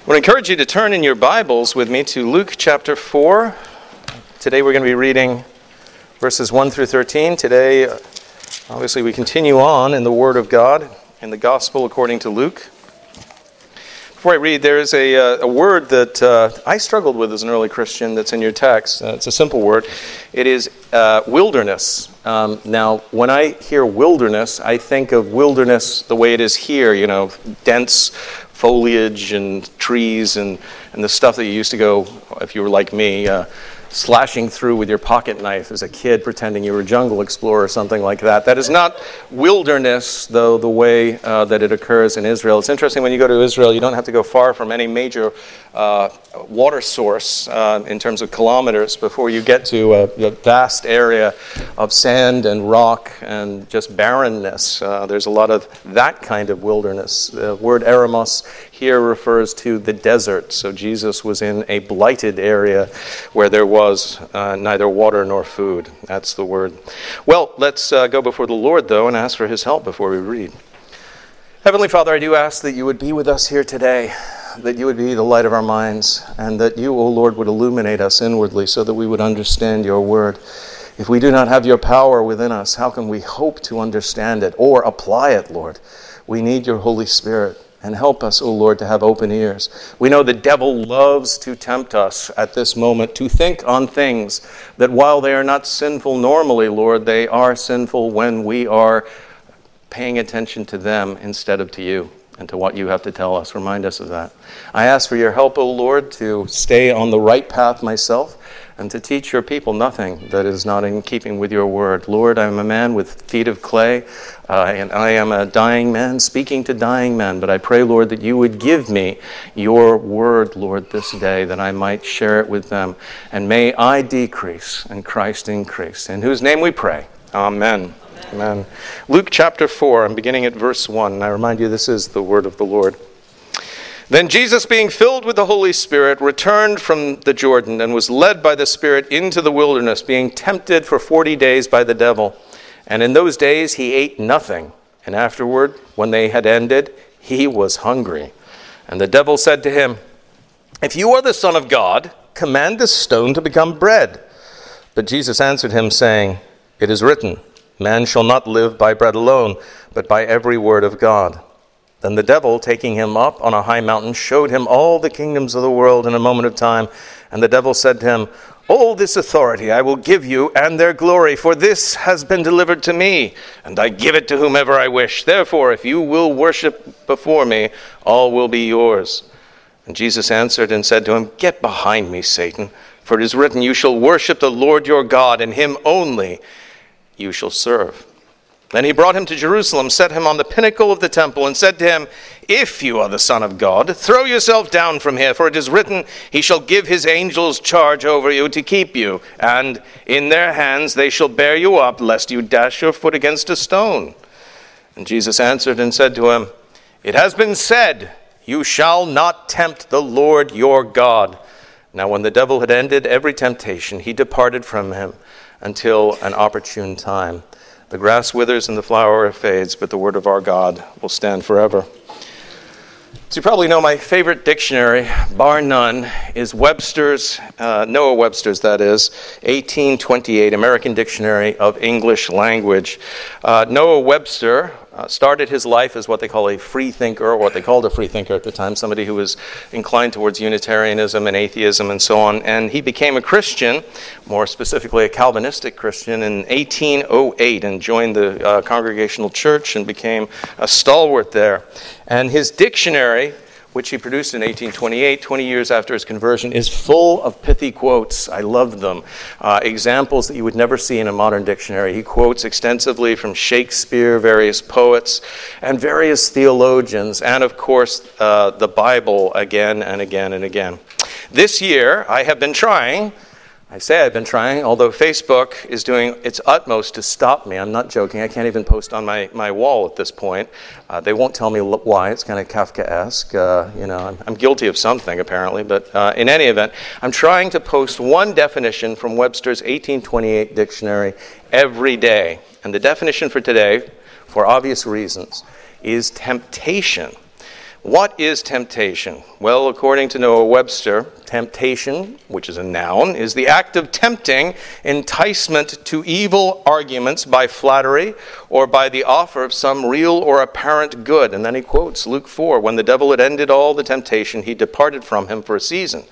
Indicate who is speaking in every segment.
Speaker 1: I would encourage you to turn in your Bibles with me to Luke chapter 4. Today we're going to be reading verses 1 through 13. Today, obviously, we continue on in the Word of God in the Gospel according to Luke. Before I read, there is a, uh, a word that uh, I struggled with as an early Christian that's in your text. Uh, it's a simple word. It is uh, wilderness. Um, now, when I hear wilderness, I think of wilderness the way it is here, you know, dense foliage and trees and, and the stuff that you used to go, if you were like me, uh, slashing through with your pocket knife as a kid, pretending you were a jungle explorer or something like that. That is not wilderness, though, the way uh, that it occurs in Israel. It's interesting when you go to Israel, you don't have to go far from any major uh, water source uh, in terms of kilometers before you get to a, a, vast area of sand and rock and just barrenness. Uh, there's a lot of that kind of wilderness. The word eremos here refers to the desert. So Jesus was in a blighted area where there was uh, neither water nor food. That's the word. Well, let's uh, go before the Lord, though, and ask for his help before we read. Heavenly Father, I do ask that you would be with us here today, that you would be the light of our minds, and that you, O Lord, would illuminate us inwardly so that we would understand your word. If we do not have your power within us, how can we hope to understand it or apply it, Lord? We need your Holy Spirit. And help us, O oh Lord, to have open ears. We know the devil loves to tempt us at this moment to think on things that while they are not sinful normally, Lord, they are sinful when we are paying attention to them instead of to you and to what you have to tell us. Remind us of that. I ask for your help, O oh Lord, to stay on the right path myself and to teach your people nothing that is not in keeping with your word. Lord, I am a man with feet of clay, uh, and I am a dying man speaking to dying men. But I pray, Lord, that you would give me your word, Lord, this day, that I might share it with them. And may I decrease and Christ increase. In whose name we pray. Amen. Amen. Luke chapter 4, I'm beginning at verse 1. And I remind you, this is the word of the Lord. Then Jesus, being filled with the Holy Spirit, returned from the Jordan and was led by the Spirit into the wilderness, being tempted for forty days by the devil. And in those days he ate nothing. And afterward, when they had ended, he was hungry. And the devil said to him, If you are the Son of God, command this stone to become bread. But Jesus answered him, saying, It is written, Man shall not live by bread alone, but by every word of God. Then the devil, taking him up on a high mountain, showed him all the kingdoms of the world in a moment of time. And the devil said to him, All this authority I will give you and their glory, for this has been delivered to me, and I give it to whomever I wish. Therefore, if you will worship before me, all will be yours. And Jesus answered and said to him, Get behind me, Satan, for it is written, You shall worship the Lord your God, and him only you shall serve. Then he brought him to Jerusalem, set him on the pinnacle of the temple, and said to him, If you are the Son of God, throw yourself down from here, for it is written, He shall give his angels charge over you to keep you, and in their hands they shall bear you up, lest you dash your foot against a stone. And Jesus answered and said to him, It has been said, You shall not tempt the Lord your God. Now, when the devil had ended every temptation, he departed from him until an opportune time. The grass withers and the flower fades, but the word of our God will stand forever. As you probably know, my favorite dictionary, bar none, is Webster's, uh, Noah Webster's, that is, 1828 American Dictionary of English Language. Uh, Noah Webster uh, started his life as what they call a free thinker, or what they called a free thinker at the time, somebody who was inclined towards Unitarianism and atheism and so on. And he became a Christian, more specifically a Calvinistic Christian, in 1808 and joined the uh, Congregational Church and became a stalwart there. And his dictionary which he produced in 1828, 20 years after his conversion, is full of pithy quotes. I love them. Uh, examples that you would never see in a modern dictionary. He quotes extensively from Shakespeare, various poets, and various theologians, and of course, uh, the Bible again and again and again. This year, I have been trying I say I've been trying, although Facebook is doing its utmost to stop me. I'm not joking. I can't even post on my, my wall at this point. Uh, they won't tell me why. It's kind of Kafkaesque. Uh, you know, I'm, I'm, guilty of something apparently, but uh, in any event, I'm trying to post one definition from Webster's 1828 dictionary every day. And the definition for today, for obvious reasons, is temptation What is temptation? Well, according to Noah Webster, temptation, which is a noun, is the act of tempting enticement to evil arguments by flattery or by the offer of some real or apparent good. And then he quotes Luke 4 When the devil had ended all the temptation, he departed from him for a season.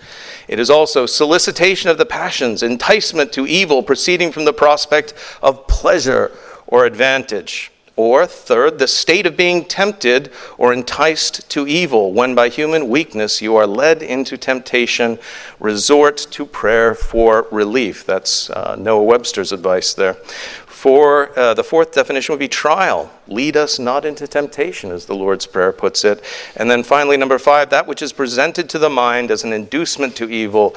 Speaker 1: It is also solicitation of the passions, enticement to evil proceeding from the prospect of pleasure or advantage. Or, third, the state of being tempted or enticed to evil, when by human weakness you are led into temptation, resort to prayer for relief. That's uh, Noah Webster's advice there. For uh, the fourth definition would be trial. Lead us not into temptation, as the Lord's Prayer puts it. And then finally, number five, that which is presented to the mind as an inducement to evil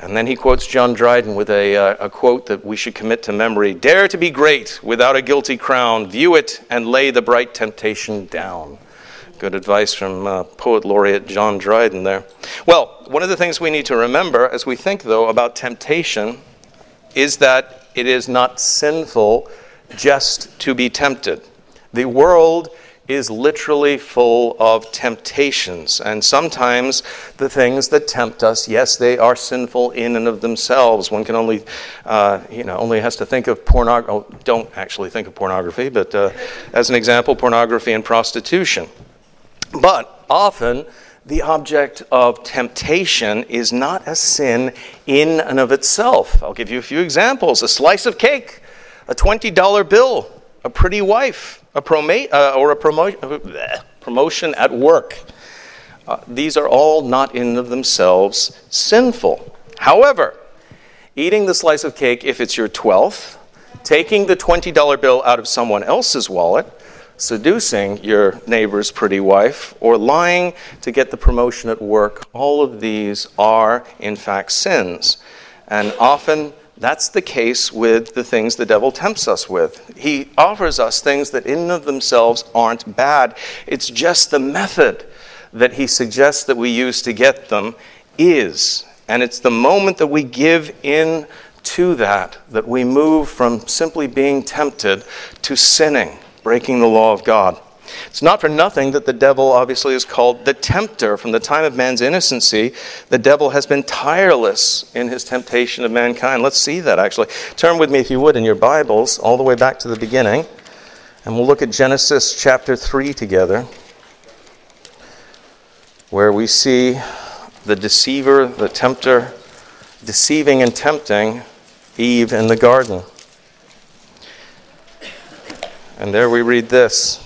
Speaker 1: and then he quotes John Dryden with a, uh, a, quote that we should commit to memory Dare to be great without a guilty crown, view it and lay the bright temptation down. Good advice from uh, poet laureate John Dryden there. Well, one of the things we need to remember as we think, though, about temptation is that it is not sinful just to be tempted. The world is literally full of temptations. And sometimes the things that tempt us, yes, they are sinful in and of themselves. One can only, uh, you know, only has to think of pornography. Oh, don't actually think of pornography, but uh, as an example, pornography and prostitution. But often, the object of temptation is not a sin in and of itself. I'll give you a few examples a slice of cake, a $20 bill, a pretty wife, a proma- uh, or a promo- uh, promotion at work. Uh, these are all not in of themselves sinful. However, eating the slice of cake if it's your 12th, taking the $20 bill out of someone else's wallet, seducing your neighbor's pretty wife, or lying to get the promotion at work, all of these are, in fact, sins. And often that's the case with the things the devil tempts us with. He offers us things that, in and of themselves, aren't bad. It's just the method that he suggests that we use to get them is. And it's the moment that we give in to that that we move from simply being tempted to sinning, breaking the law of God. It's not for nothing that the devil obviously is called the tempter. From the time of man's innocency, the devil has been tireless in his temptation of mankind. Let's see that actually. Turn with me, if you would, in your Bibles, all the way back to the beginning, and we'll look at Genesis chapter 3 together, where we see the deceiver, the tempter, deceiving and tempting Eve in the garden. And there we read this.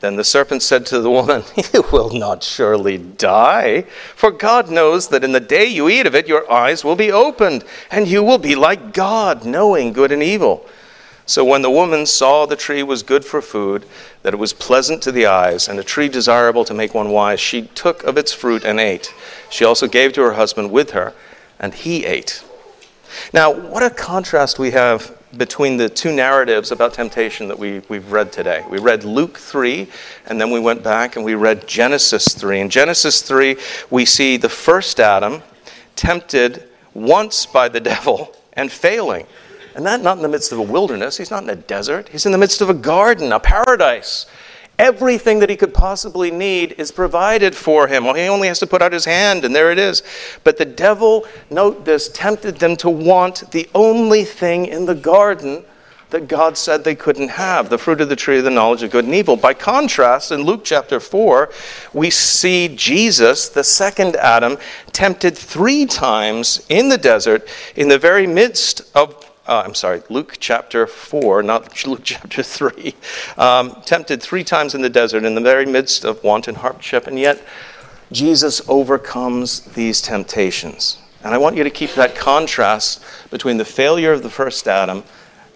Speaker 1: Then the serpent said to the woman, You will not surely die, for God knows that in the day you eat of it, your eyes will be opened, and you will be like God, knowing good and evil. So when the woman saw the tree was good for food, that it was pleasant to the eyes, and a tree desirable to make one wise, she took of its fruit and ate. She also gave to her husband with her, and he ate. Now, what a contrast we have between the two narratives about temptation that we, we've read today. We read Luke 3, and then we went back and we read Genesis 3. In Genesis 3, we see the first Adam tempted once by the devil and failing. And that not in the midst of a wilderness, he's not in a desert, he's in the midst of a garden, a paradise. Everything that he could possibly need is provided for him. Well, he only has to put out his hand, and there it is. But the devil, note this, tempted them to want the only thing in the garden that God said they couldn't have the fruit of the tree of the knowledge of good and evil. By contrast, in Luke chapter 4, we see Jesus, the second Adam, tempted three times in the desert in the very midst of uh, I'm sorry, Luke chapter 4, not Luke chapter 3, um, tempted three times in the desert in the very midst of want and hardship, and yet Jesus overcomes these temptations. And I want you to keep that contrast between the failure of the first Adam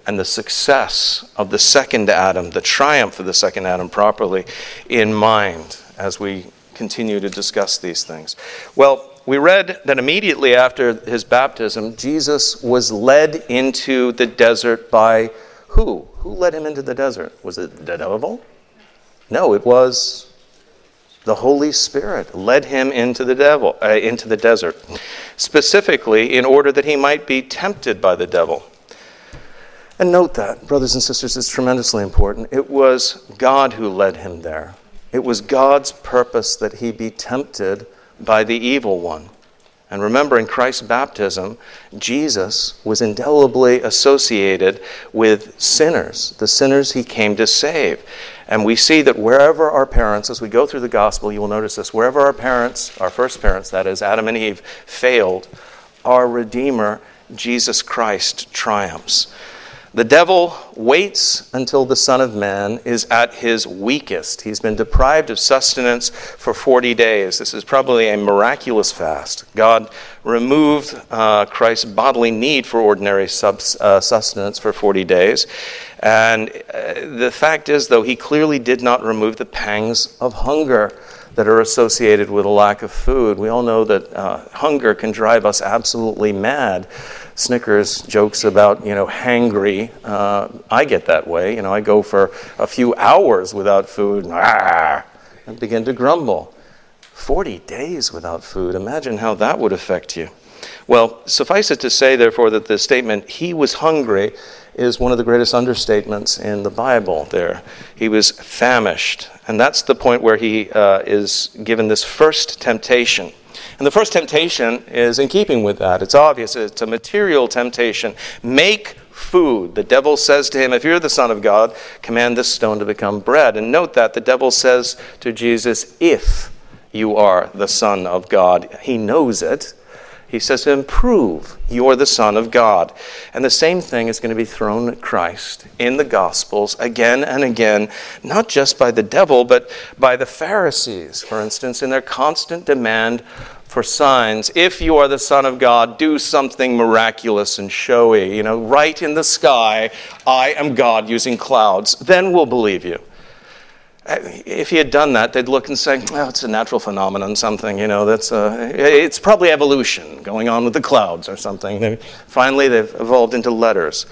Speaker 1: and the success of the second Adam, the triumph of the second Adam properly in mind as we continue to discuss these things. Well, we read that immediately after his baptism, Jesus was led into the desert by Who? Who led him into the desert? Was it the devil? No, it was the Holy Spirit led him into the devil, uh, into the desert, specifically in order that he might be tempted by the devil. And note that, brothers and sisters, it's tremendously important. It was God who led him there. It was God's purpose that he be tempted by the evil one. And remember, in Christ's baptism, Jesus was indelibly associated with sinners, the sinners he came to save. And we see that wherever our parents, as we go through the gospel, you will notice this, wherever our parents, our first parents, that is, Adam and Eve, failed, our Redeemer, Jesus Christ, triumphs. The devil waits until the Son of Man is at his weakest. He's been deprived of sustenance for 40 days. This is probably a miraculous fast. God removed uh, Christ's bodily need for ordinary subs, uh, sustenance for 40 days. And uh, the fact is, though, he clearly did not remove the pangs of hunger that are associated with a lack of food. We all know that uh, hunger can drive us absolutely mad. Snickers jokes about, you know, hangry. Uh, I get that way. You know, I go for a few hours without food and, ah, and begin to grumble. 40 days without food. Imagine how that would affect you. Well, suffice it to say, therefore, that the statement, he was hungry, is one of the greatest understatements in the Bible there. He was famished. And that's the point where he uh, is given this first temptation. And the first temptation is in keeping with that. It's obvious, it's a material temptation. Make food. The devil says to him, If you're the Son of God, command this stone to become bread. And note that the devil says to Jesus, If you are the Son of God. He knows it. He says to him, Prove you're the Son of God. And the same thing is going to be thrown at Christ in the Gospels again and again, not just by the devil, but by the Pharisees, for instance, in their constant demand for signs. If you are the Son of God, do something miraculous and showy. You know, write in the sky, I am God using clouds. Then we'll believe you. Uh, if he had done that, they'd look and say, oh, it's a natural phenomenon, something, you know, that's a, it's probably evolution going on with the clouds or something. Finally, they've evolved into letters.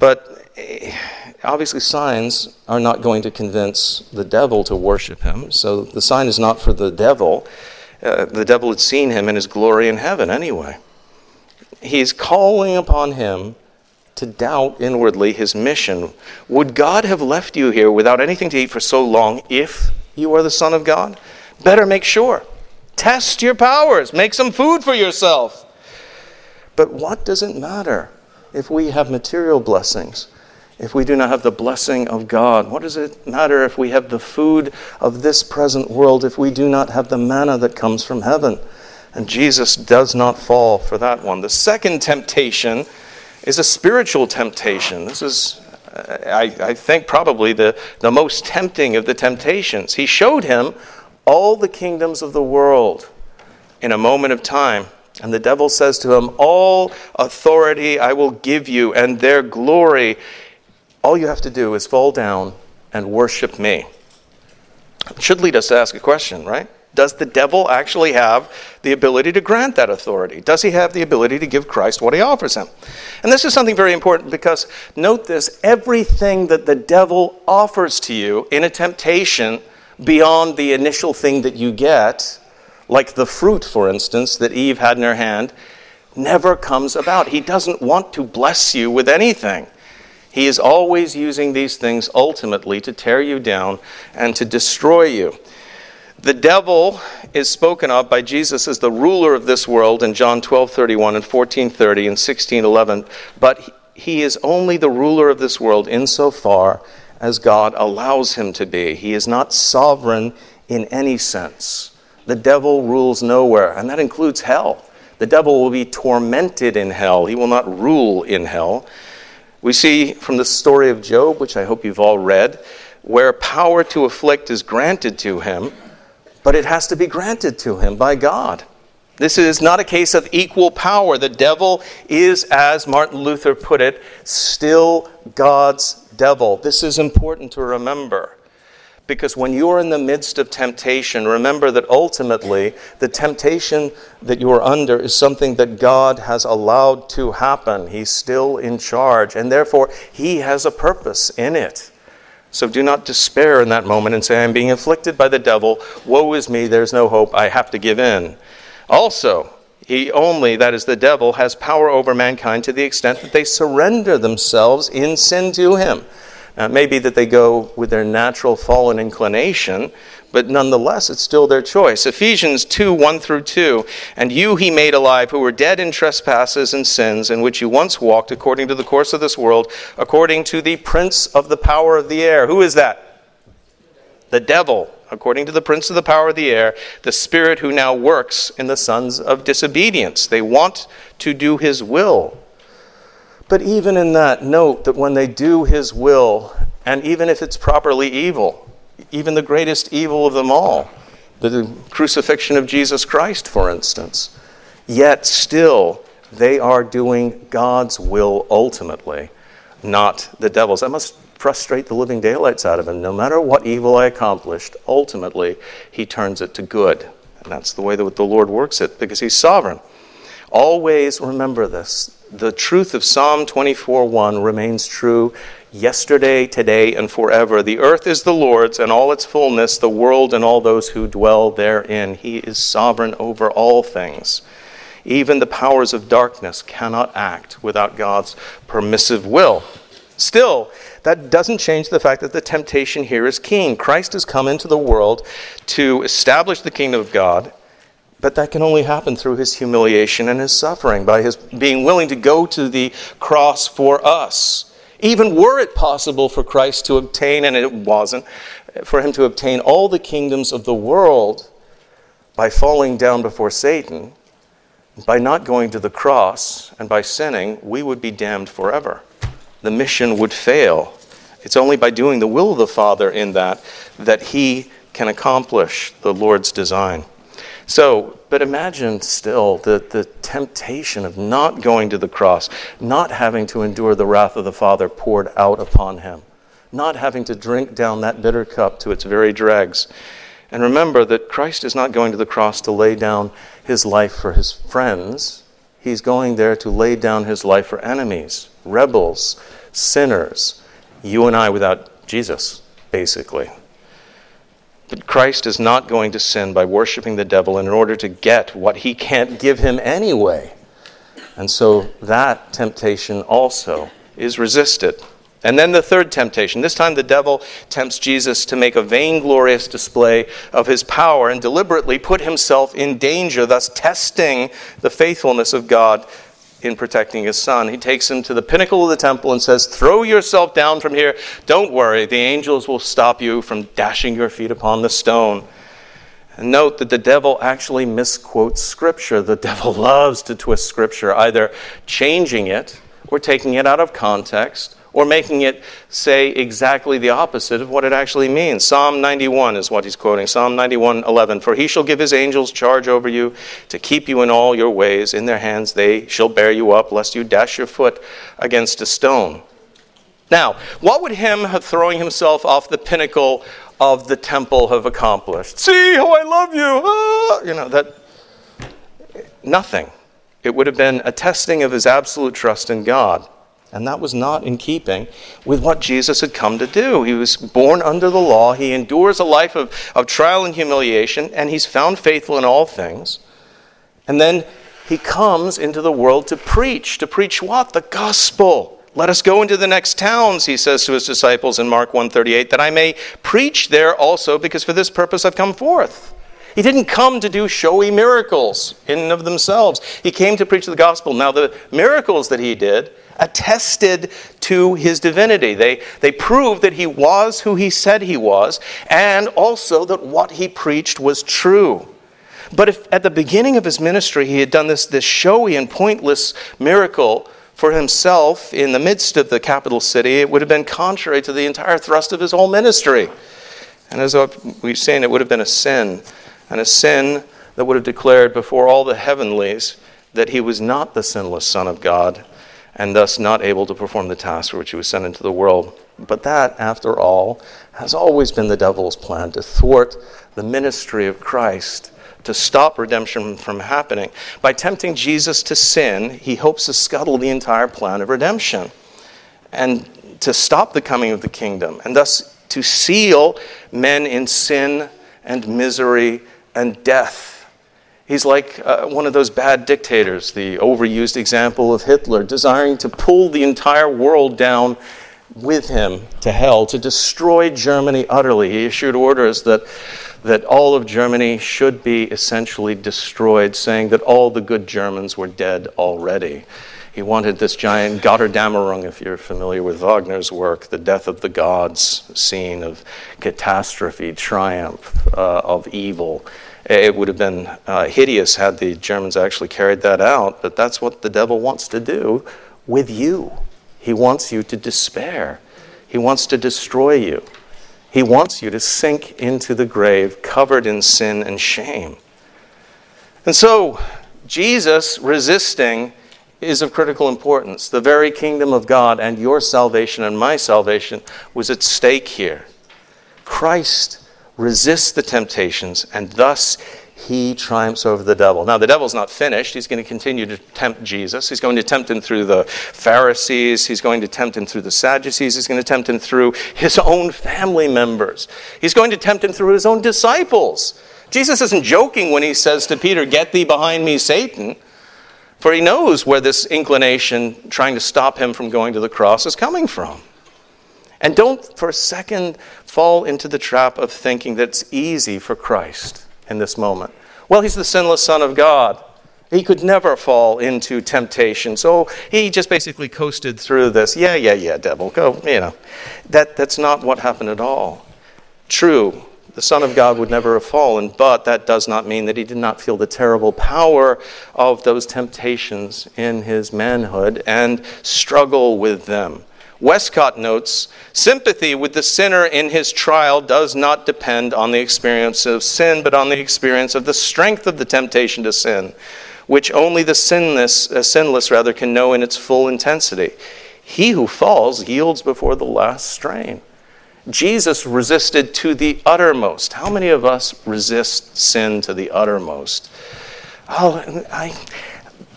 Speaker 1: But eh, obviously, signs are not going to convince the devil to worship him. So the sign is not for the devil. Uh, the devil had seen him in his glory in heaven anyway. He's calling upon him to doubt inwardly his mission. Would God have left you here without anything to eat for so long if you are the Son of God? Better make sure. Test your powers, make some food for yourself. But what does it matter if we have material blessings? If we do not have the blessing of God? What does it matter if we have the food of this present world if we do not have the manna that comes from heaven? And Jesus does not fall for that one. The second temptation is a spiritual temptation. This is, I, I think, probably the, the most tempting of the temptations. He showed him all the kingdoms of the world in a moment of time. And the devil says to him, All authority I will give you, and their glory all you have to do is fall down and worship me. It should lead us to ask a question, right? Does the devil actually have the ability to grant that authority? Does he have the ability to give Christ what he offers him? And this is something very important because note this everything that the devil offers to you in a temptation beyond the initial thing that you get, like the fruit, for instance, that Eve had in her hand, never comes about. He doesn't want to bless you with anything. He is always using these things ultimately to tear you down and to destroy you. The devil is spoken of by Jesus as the ruler of this world in John 12 31 and 14 30 and 16 11, but he is only the ruler of this world insofar as God allows him to be. He is not sovereign in any sense. The devil rules nowhere, and that includes hell. The devil will be tormented in hell, he will not rule in hell. We see from the story of Job, which I hope you've all read, where power to afflict is granted to him, but it has to be granted to him by God. This is not a case of equal power. The devil is, as Martin Luther put it, still God's devil. This is important to remember. Because when you're in the midst of temptation, remember that ultimately the temptation that you're under is something that God has allowed to happen. He's still in charge, and therefore He has a purpose in it. So do not despair in that moment and say, I'm being afflicted by the devil. Woe is me, there's no hope, I have to give in. Also, he only, that is the devil, has power over mankind to the extent that they surrender themselves in sin to him. Uh, now, it may be that they go with their natural fallen inclination, but nonetheless, it's still their choice. Ephesians 2 1 through 2. And you he made alive, who were dead in trespasses and sins, in which you once walked according to the course of this world, according to the prince of the power of the air. Who is that? The devil according to the prince of the power of the air, the spirit who now works in the sons of disobedience. They want to do his will. But even in that, note that when they do his will, and even if it's properly evil, even the greatest evil of them all, the crucifixion of Jesus Christ, for instance, yet still they are doing God's will ultimately, not the devil's. That must frustrate the living daylights out of him. No matter what evil I accomplished, ultimately, he turns it to good. And that's the way that the Lord works it because he's sovereign. Always remember this. The truth of Psalm 24:1 remains true yesterday, today, and forever. The earth is the Lord's and all its fullness, the world and all those who dwell therein. He is sovereign over all things. Even the powers of darkness cannot act without God's permissive will. Still, that doesn't change the fact that the temptation here is keen. Christ has come into the world to establish the kingdom of God, but that can only happen through his humiliation and his suffering, by his being willing to go to the cross for us. Even were it possible for Christ to obtain, and it wasn't, for him to obtain all the kingdoms of the world by falling down before Satan, by not going to the cross, and by sinning, we would be damned forever the mission would fail. It's only by doing the will of the Father in that that He can accomplish the Lord's design. So, but imagine still the, the temptation of not going to the cross, not having to endure the wrath of the Father poured out upon him, not having to drink down that bitter cup to its very dregs. And remember that Christ is not going to the cross to lay down his life for his friends, he's going there to lay down his life for enemies, rebels, sinners, you and I without Jesus, basically. But Christ is not going to sin by worshiping the devil in order to get what he can't give him anyway. And so that temptation also is resisted. And then the third temptation. This time the devil tempts Jesus to make a vainglorious display of his power and deliberately put himself in danger, thus testing the faithfulness of God in protecting his son. He takes him to the pinnacle of the temple and says, Throw yourself down from here. Don't worry, the angels will stop you from dashing your feet upon the stone. And note that the devil actually misquotes Scripture. The devil loves to twist Scripture, either changing it or taking it out of context or making it say exactly the opposite of what it actually means. Psalm 91 is what he's quoting. Psalm 91 11. For he shall give his angels charge over you to keep you in all your ways. In their hands they shall bear you up, lest you dash your foot against a stone. Now, what would him throwing himself off the pinnacle of the temple have accomplished? See how I love you! Ah! You know, that. Nothing. It would have been a testing of his absolute trust in God. And that was not in keeping with what Jesus had come to do. He was born under the law. He endures a life of, of trial and humiliation, and he's found faithful in all things. And then he comes into the world to preach. To preach what? The gospel. Let us go into the next towns, he says to his disciples in Mark 138, that I may preach there also, because for this purpose I've come forth. He didn't come to do showy miracles in and of themselves. He came to preach the gospel. Now, the miracles that he did attested to his divinity. They, they proved that he was who he said he was, and also that what he preached was true. But if at the beginning of his ministry he had done this, this showy and pointless miracle for himself in the midst of the capital city, it would have been contrary to the entire thrust of his whole ministry. And as we've seen, it would have been a sin, and a sin that would have declared before all the heavenlies that he was not the sinless Son of God, and thus not able to perform the task for which he was sent into the world. But that, after all, has always been the devil's plan to thwart the ministry of Christ, to stop redemption from happening. By tempting Jesus to sin, he hopes to scuttle the entire plan of redemption and to stop the coming of the kingdom, and thus to seal men in sin and misery and death. He's like uh, one of those bad dictators, the overused example of Hitler, desiring to pull the entire world down with him to hell, to destroy Germany utterly. He issued orders that, that all of Germany should be essentially destroyed, saying that all the good Germans were dead already. He wanted this giant Götterdämmerung, if you're familiar with Wagner's work, the death of the gods scene of catastrophe, triumph uh, of evil. It would have been uh, hideous had the Germans actually carried that out, but that's what the devil wants to do with you. He wants you to despair. He wants to destroy you. He wants you to sink into the grave covered in sin and shame. And so, Jesus resisting is of critical importance. The very kingdom of God and your salvation and my salvation was at stake here. Christ resists the temptations, and thus he triumphs over the devil. Now, the devil's not finished. He's going to continue to tempt Jesus. He's going to tempt him through the Pharisees. He's going to tempt him through the Sadducees. He's going to tempt him through his own family members. He's going to tempt him through his own disciples. Jesus isn't joking when he says to Peter, Get thee behind me, Satan. For he knows where this inclination trying to stop him from going to the cross is coming from. And don't for a second fall into the trap of thinking that it's easy for Christ in this moment? Well, he's the sinless Son of God. He could never fall into temptation. So he just basically coasted through this. Yeah, yeah, yeah, devil, go, you know. That, that's not what happened at all. True, the Son of God would never have fallen, but that does not mean that he did not feel the terrible power of those temptations in his manhood and struggle with them. Westcott notes sympathy with the sinner in his trial does not depend on the experience of sin, but on the experience of the strength of the temptation to sin, which only the sinless, uh, sinless rather, can know in its full intensity. He who falls yields before the last strain. Jesus resisted to the uttermost. How many of us resist sin to the uttermost? Oh, I,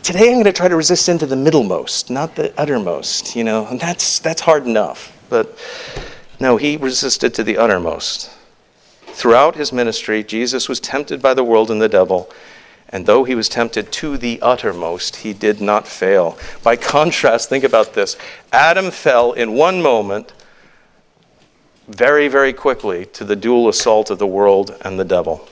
Speaker 1: Today I'm going to try to resist into the middlemost, not the uttermost, you know, and that's, that's hard enough. But no, he resisted to the uttermost. Throughout his ministry, Jesus was tempted by the world and the devil, and though he was tempted to the uttermost, he did not fail. By contrast, think about this Adam fell in one moment very, very quickly to the dual assault of the world and the devil.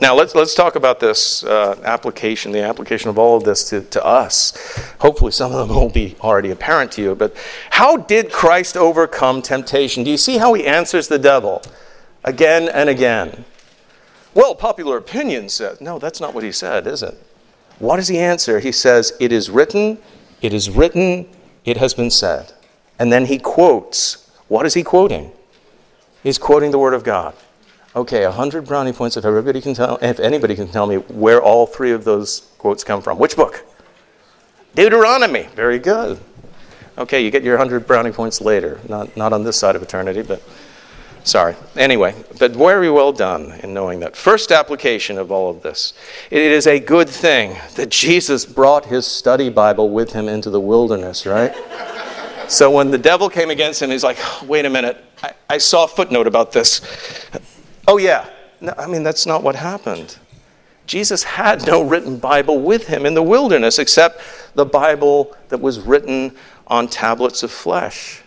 Speaker 1: Now, let's, let's talk about this uh, application, the application of all of this to, to us. Hopefully, some of them will be already apparent to you. But how did Christ overcome temptation? Do you see how he answers the devil again and again? Well, popular opinion says, no, that's not what he said, is it? What does he answer? He says, It is written, it is written, it has been said. And then he quotes. What is he quoting? He's quoting the Word of God. Okay, 100 brownie points if everybody can tell, if anybody can tell me where all three of those quotes come from. Which book? Deuteronomy. Very good. Okay, you get your 100 brownie points later. Not, not on this side of eternity, but sorry. Anyway, but very well done in knowing that. First application of all of this. It is a good thing that Jesus brought his study Bible with him into the wilderness, right? so when the devil came against him, he's like, wait a minute, I, I saw a footnote about this. Oh, yeah. No, I mean, that's not what happened. Jesus had no written Bible with him in the wilderness except the Bible that was written on tablets of flesh.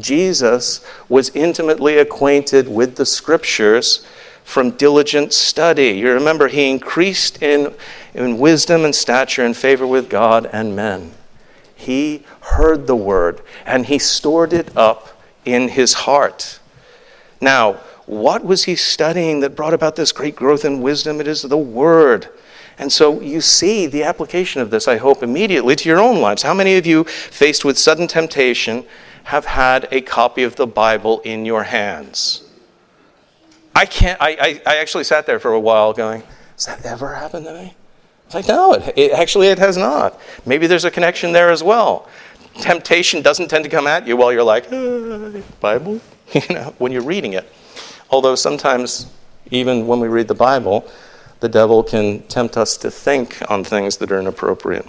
Speaker 1: Jesus was intimately acquainted with the scriptures from diligent study. You remember, he increased in, in wisdom and stature and favor with God and men. He heard the word and he stored it up in his heart. Now, what was he studying that brought about this great growth in wisdom? It is the Word. And so you see the application of this, I hope, immediately to your own lives. How many of you, faced with sudden temptation, have had a copy of the Bible in your hands? I can't, I, I, I actually sat there for a while going, Has that ever happened to me? It's like, no, it, it, actually it has not. Maybe there's a connection there as well. temptation doesn't tend to come at you while you're like, uh, Bible, you know, when you're reading it. Although sometimes, even when we read the Bible, the devil can tempt us to think on things that are inappropriate.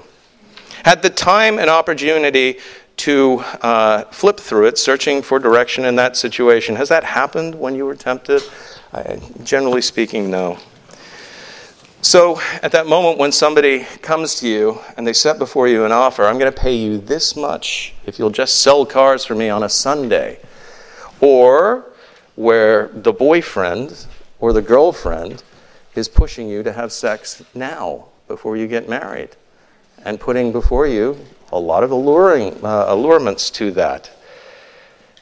Speaker 1: Had the time and opportunity to uh, flip through it, searching for direction in that situation, has that happened when you were tempted? I, generally speaking, no. So, at that moment when somebody comes to you and they set before you an offer, I'm going to pay you this much if you'll just sell cars for me on a Sunday. Or where the boyfriend or the girlfriend is pushing you to have sex now before you get married and putting before you a lot of alluring uh, allurements to that.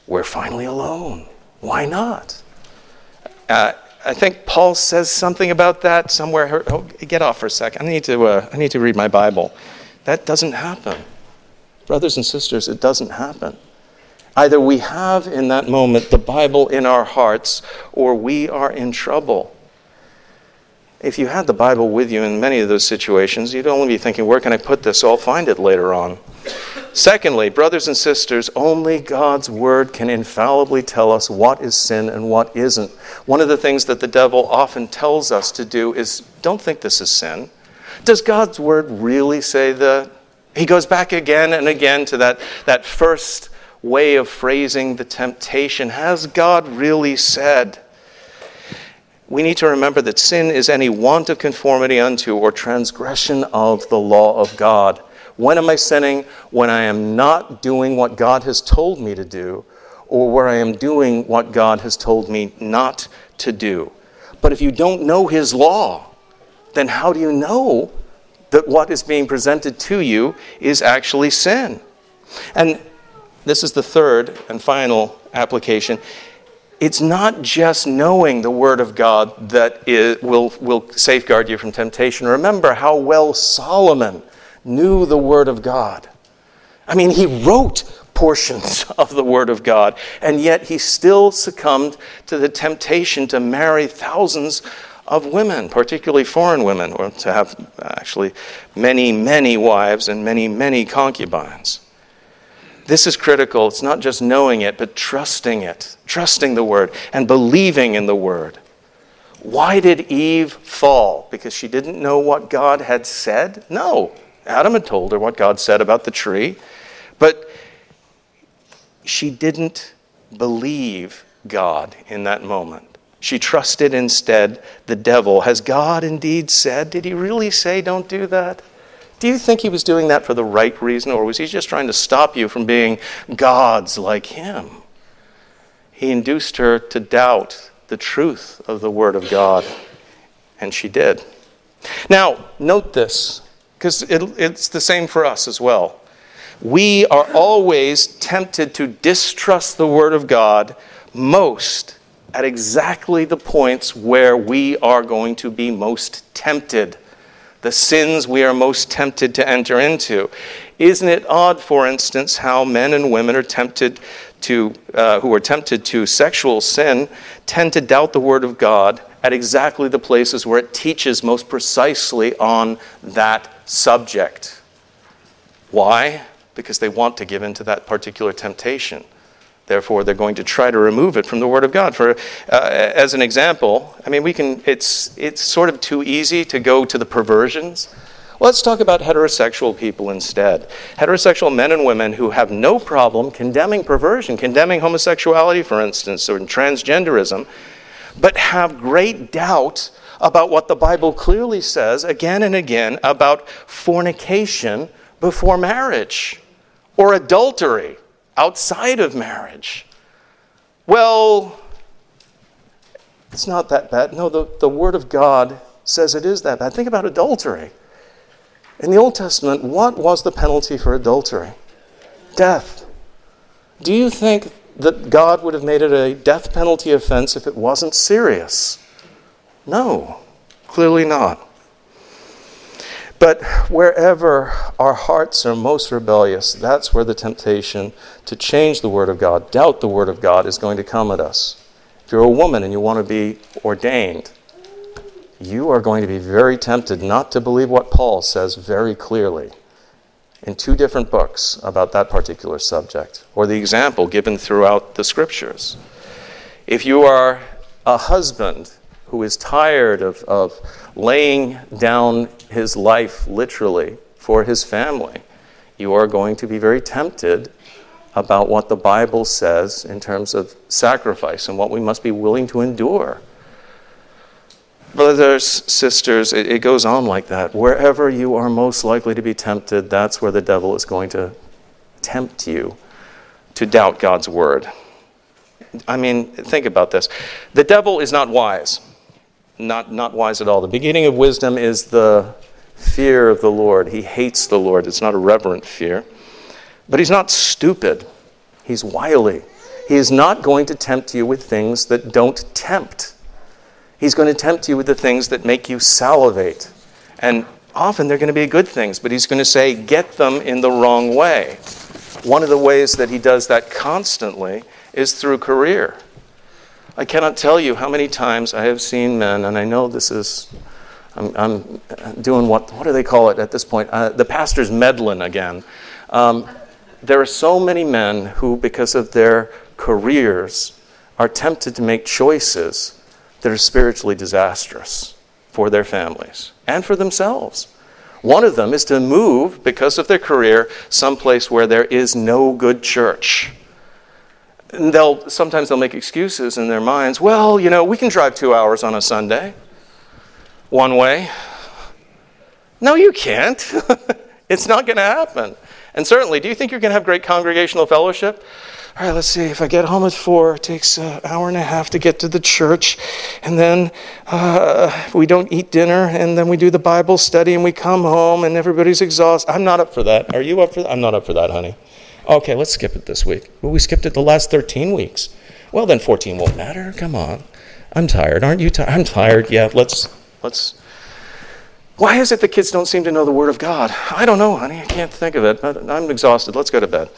Speaker 1: We're finally alone. Why not? Uh, I think Paul says something about that somewhere. Oh, get off for a second. I need to. Uh, I need to read my Bible. That doesn't happen, brothers and sisters. It doesn't happen. Either we have in that moment the Bible in our hearts, or we are in trouble. If you had the Bible with you in many of those situations, you'd only be thinking, where can I put this? I'll find it later on. Secondly, brothers and sisters, only God's Word can infallibly tell us what is sin and what isn't. One of the things that the devil often tells us to do is don't think this is sin. Does God's Word really say that? He goes back again and again to that, that first way of phrasing the temptation. Has God really said? we need to remember that sin is any want of conformity unto or transgression of the law of God. When am I sinning? When I am not doing what God has told me to do, or where I am doing what God has told me not to do. But if you don't know His law, then how do you know that what is being presented to you is actually sin? And this is the third and final application it's not just knowing the Word of God that will, will safeguard you from temptation. Remember how well Solomon knew the Word of God. I mean, he wrote portions of the Word of God, and yet he still succumbed to the temptation to marry thousands of women, particularly foreign women, or to have uh, actually many, many wives and many, many concubines. This is critical. It's not just knowing it, but trusting it, trusting the word, and believing in the word. Why did Eve fall? Because she didn't know what God had said? No. Adam had told her what God said about the tree, but she didn't believe God in that moment. She trusted instead the devil. Has God indeed said? Did he really say, don't do that? Do you think he was doing that for the right reason, or was he just trying to stop you from being gods like him? He induced her to doubt the truth of the Word of God, and she did. Now, note this, because it, it's the same for us as well. We are always tempted to distrust the Word of God most at exactly the points where we are going to be most tempted the sins we are most tempted to enter into. Isn't it odd, for instance, how men and women are tempted to, uh, who are tempted to sexual sin, tend to doubt the Word of God at exactly the places where it teaches most precisely on that subject? Why? Because they want to give in to that particular temptation. Therefore, they're going to try to remove it from the Word of God. For, uh, as an example, I mean, we can. It's it's sort of too easy to go to the perversions. Let's talk about heterosexual people instead. Heterosexual men and women who have no problem condemning perversion, condemning homosexuality, for instance, or transgenderism, but have great doubt about what the Bible clearly says again and again about fornication before marriage or adultery outside of marriage. Well, it's not that bad. No, the, the Word of God says it is that bad. Think about adultery. In the Old Testament, what was the penalty for adultery? Death. Do you think that God would have made it a death penalty offense if it wasn't serious? No, clearly not. But wherever our hearts are most rebellious, that's where the temptation to change the Word of God, doubt the Word of God, is going to come at us. If you're a woman and you want to be ordained, you are going to be very tempted not to believe what Paul says very clearly. in two different books about that particular subject, or the example given throughout the scriptures. If you are a husband who is tired of, of laying down his life literally for his family, you are going to be very tempted about what the Bible says in terms of sacrifice and what we must be willing to endure. Brothers, sisters, it, it, goes on like that. Wherever you are most likely to be tempted, that's where the devil is going to tempt you to doubt God's word. I mean, think about this. The devil is not wise, not, not wise at all. The beginning of wisdom is the fear of the Lord. He hates the Lord. It's not a reverent fear. But he's not stupid, he's wily. He is not going to tempt you with things that don't tempt. He's going to tempt you with the things that make you salivate. And often they're going to be good things, but he's going to say, get them in the wrong way. One of the ways that he does that constantly is through career. I cannot tell you how many times I have seen men, and I know this is, I'm, I'm doing what, what do they call it at this point? Uh, the pastor's meddling again. Um, there are so many men who, because of their careers, are tempted to make choices that are spiritually disastrous for their families and for themselves. One of them is to move, because of their career, someplace where there is no good church. And they'll sometimes they'll make excuses in their minds. Well, you know, we can drive two hours on a Sunday, one way. No, you can't. it's not going to happen. And certainly, do you think you're going to have great congregational fellowship? all right, let's see, if I get home at four, it takes an hour and a half to get to the church, and then uh, we don't eat dinner, and then we do the Bible study, and we come home, and everybody's exhausted. I'm not up for that. Are you up for that? I'm not up for that, honey. Okay, let's skip it this week. Well, we skipped it the last 13 weeks. Well, then 14 won't matter. Come on. I'm tired. Aren't you tired? I'm tired. Yeah, let's, let's. Why is it the kids don't seem to know the Word of God? I don't know, honey. I can't think of it. I'm exhausted. Let's go to bed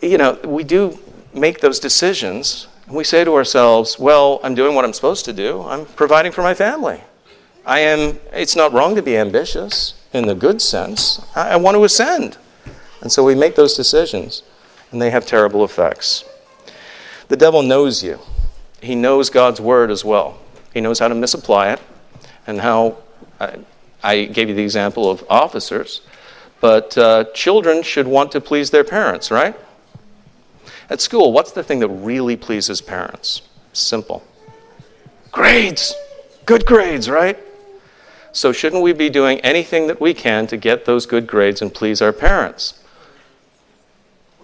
Speaker 1: you know, we do make those decisions. And we say to ourselves, well, I'm doing what I'm supposed to do. I'm providing for my family. I am, it's not wrong to be ambitious in the good sense. I, I want to ascend. And so we make those decisions, and they have terrible effects. The devil knows you, he knows God's word as well. He knows how to misapply it and how. I, I gave you the example of officers, but uh, children should want to please their parents, right? At school, what's the thing that really pleases parents? Simple. Grades. Good grades, right? So, shouldn't we be doing anything that we can to get those good grades and please our parents?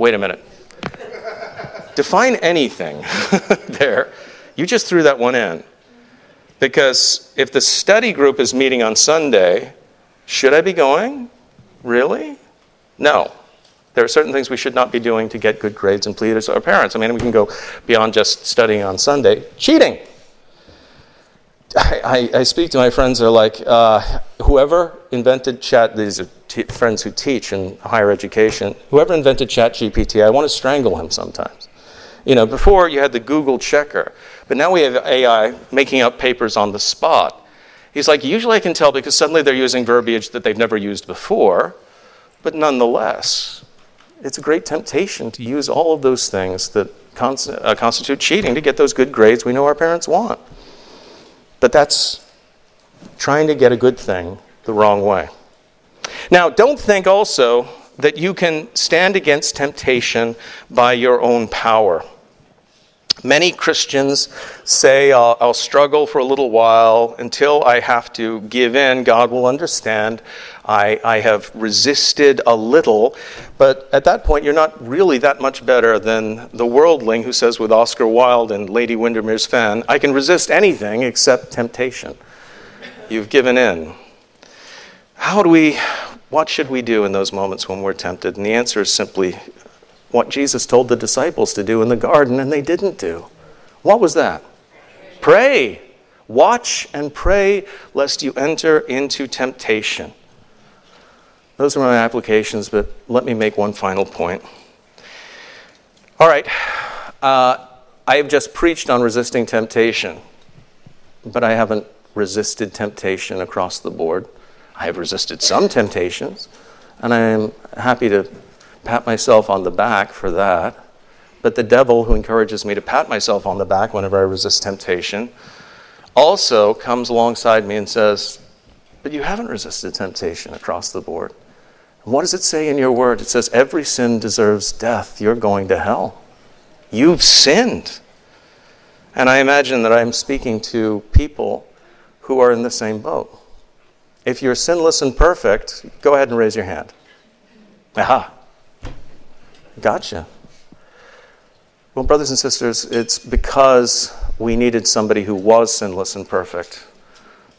Speaker 1: Wait a minute. Define anything there. You just threw that one in. Because if the study group is meeting on Sunday, should I be going? Really? No there are certain things we should not be doing to get good grades and please our parents. I mean, we can go beyond just studying on Sunday. Cheating. I, I, speak to my friends, they're like, uh, whoever invented chat, these are t- friends who teach in higher education, whoever invented ChatGPT, I want to strangle him sometimes. You know, before you had the Google checker, but now we have AI making up papers on the spot. He's like, usually I can tell because suddenly they're using verbiage that they've never used before, but nonetheless, it's a great temptation to use all of those things that uh, constitute cheating to get those good grades we know our parents want. But that's trying to get a good thing the wrong way. Now, don't think also that you can stand against temptation by your own power. Many Christians say, I'll, I'll, struggle for a little while until I have to give in. God will understand. I, I have resisted a little. But at that point, you're not really that much better than the worldling who says, with Oscar Wilde and Lady Windermere's fan, I can resist anything except temptation. You've given in. How do we, what should we do in those moments when we're tempted? And the answer is simply what Jesus told the disciples to do in the garden and they didn't do. What was that? Pray. Watch and pray lest you enter into temptation. Those are my applications, but let me make one final point. All right. Uh, I have just preached on resisting temptation, but I haven't resisted temptation across the board. I have resisted some temptations. And I'm happy to pat myself on the back for that. But the devil, who encourages me to pat myself on the back whenever I resist temptation, also comes alongside me and says, But you haven't resisted temptation across the board. And what does it say in your word? It says, Every sin deserves death. You're going to hell. You've sinned. And I imagine that I'm speaking to people who are in the same boat. If you're sinless and perfect, go ahead and raise your hand. Aha. Gotcha. Well, brothers and sisters, it's because we needed somebody who was sinless and perfect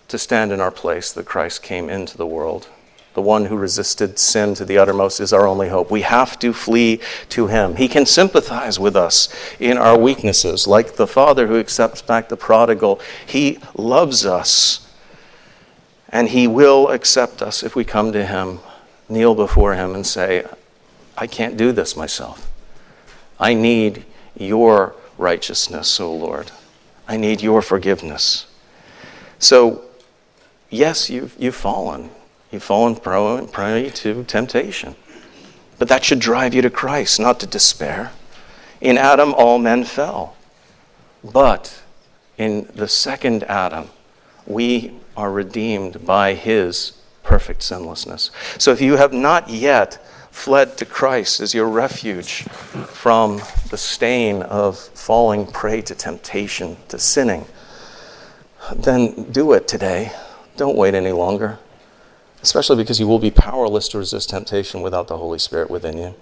Speaker 1: to stand in our place that Christ came into the world. The one who resisted sin to the uttermost is our only hope. We have to flee to him. He can sympathize with us in our weaknesses, like the father who accepts back the prodigal. He loves us, and he will accept us if we come to him, kneel before him, and say, I can't do this myself. I need your righteousness, O Lord. I need your forgiveness. So, yes, you've, you've fallen. You've fallen prey to temptation. But that should drive you to Christ, not to despair. In Adam, all men fell. But in the second Adam, we are redeemed by his perfect sinlessness. So if you have not yet fled to Christ as your refuge from the stain of falling prey to temptation, to sinning, then do it today. Don't wait any longer especially because you will be powerless to resist temptation without the Holy Spirit within you.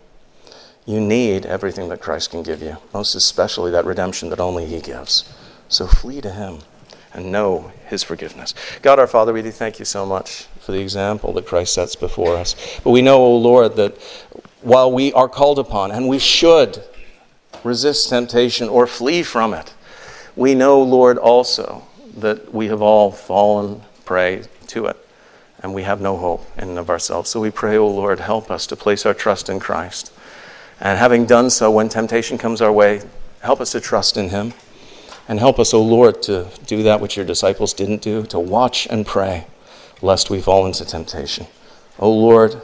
Speaker 1: You need everything that Christ can give you, most especially that redemption that only He gives. So flee to Him and know His forgiveness. God our Father, we do thank you so much for the example that Christ sets before us. But we know, O Lord, that while we are called upon, and we should resist temptation or flee from it, we know, Lord, also that we have all fallen prey to it and we have no hope in and of ourselves. So we pray, O oh Lord, help us to place our trust in Christ. And having done so, when temptation comes our way, help us to trust in Him. And help us, O Lord, to do that which your disciples didn't do, to watch and pray, lest we fall into temptation. O Lord,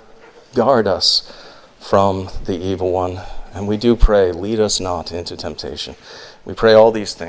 Speaker 1: guard us from the evil one. And we do pray, lead us not into temptation. We pray all these things.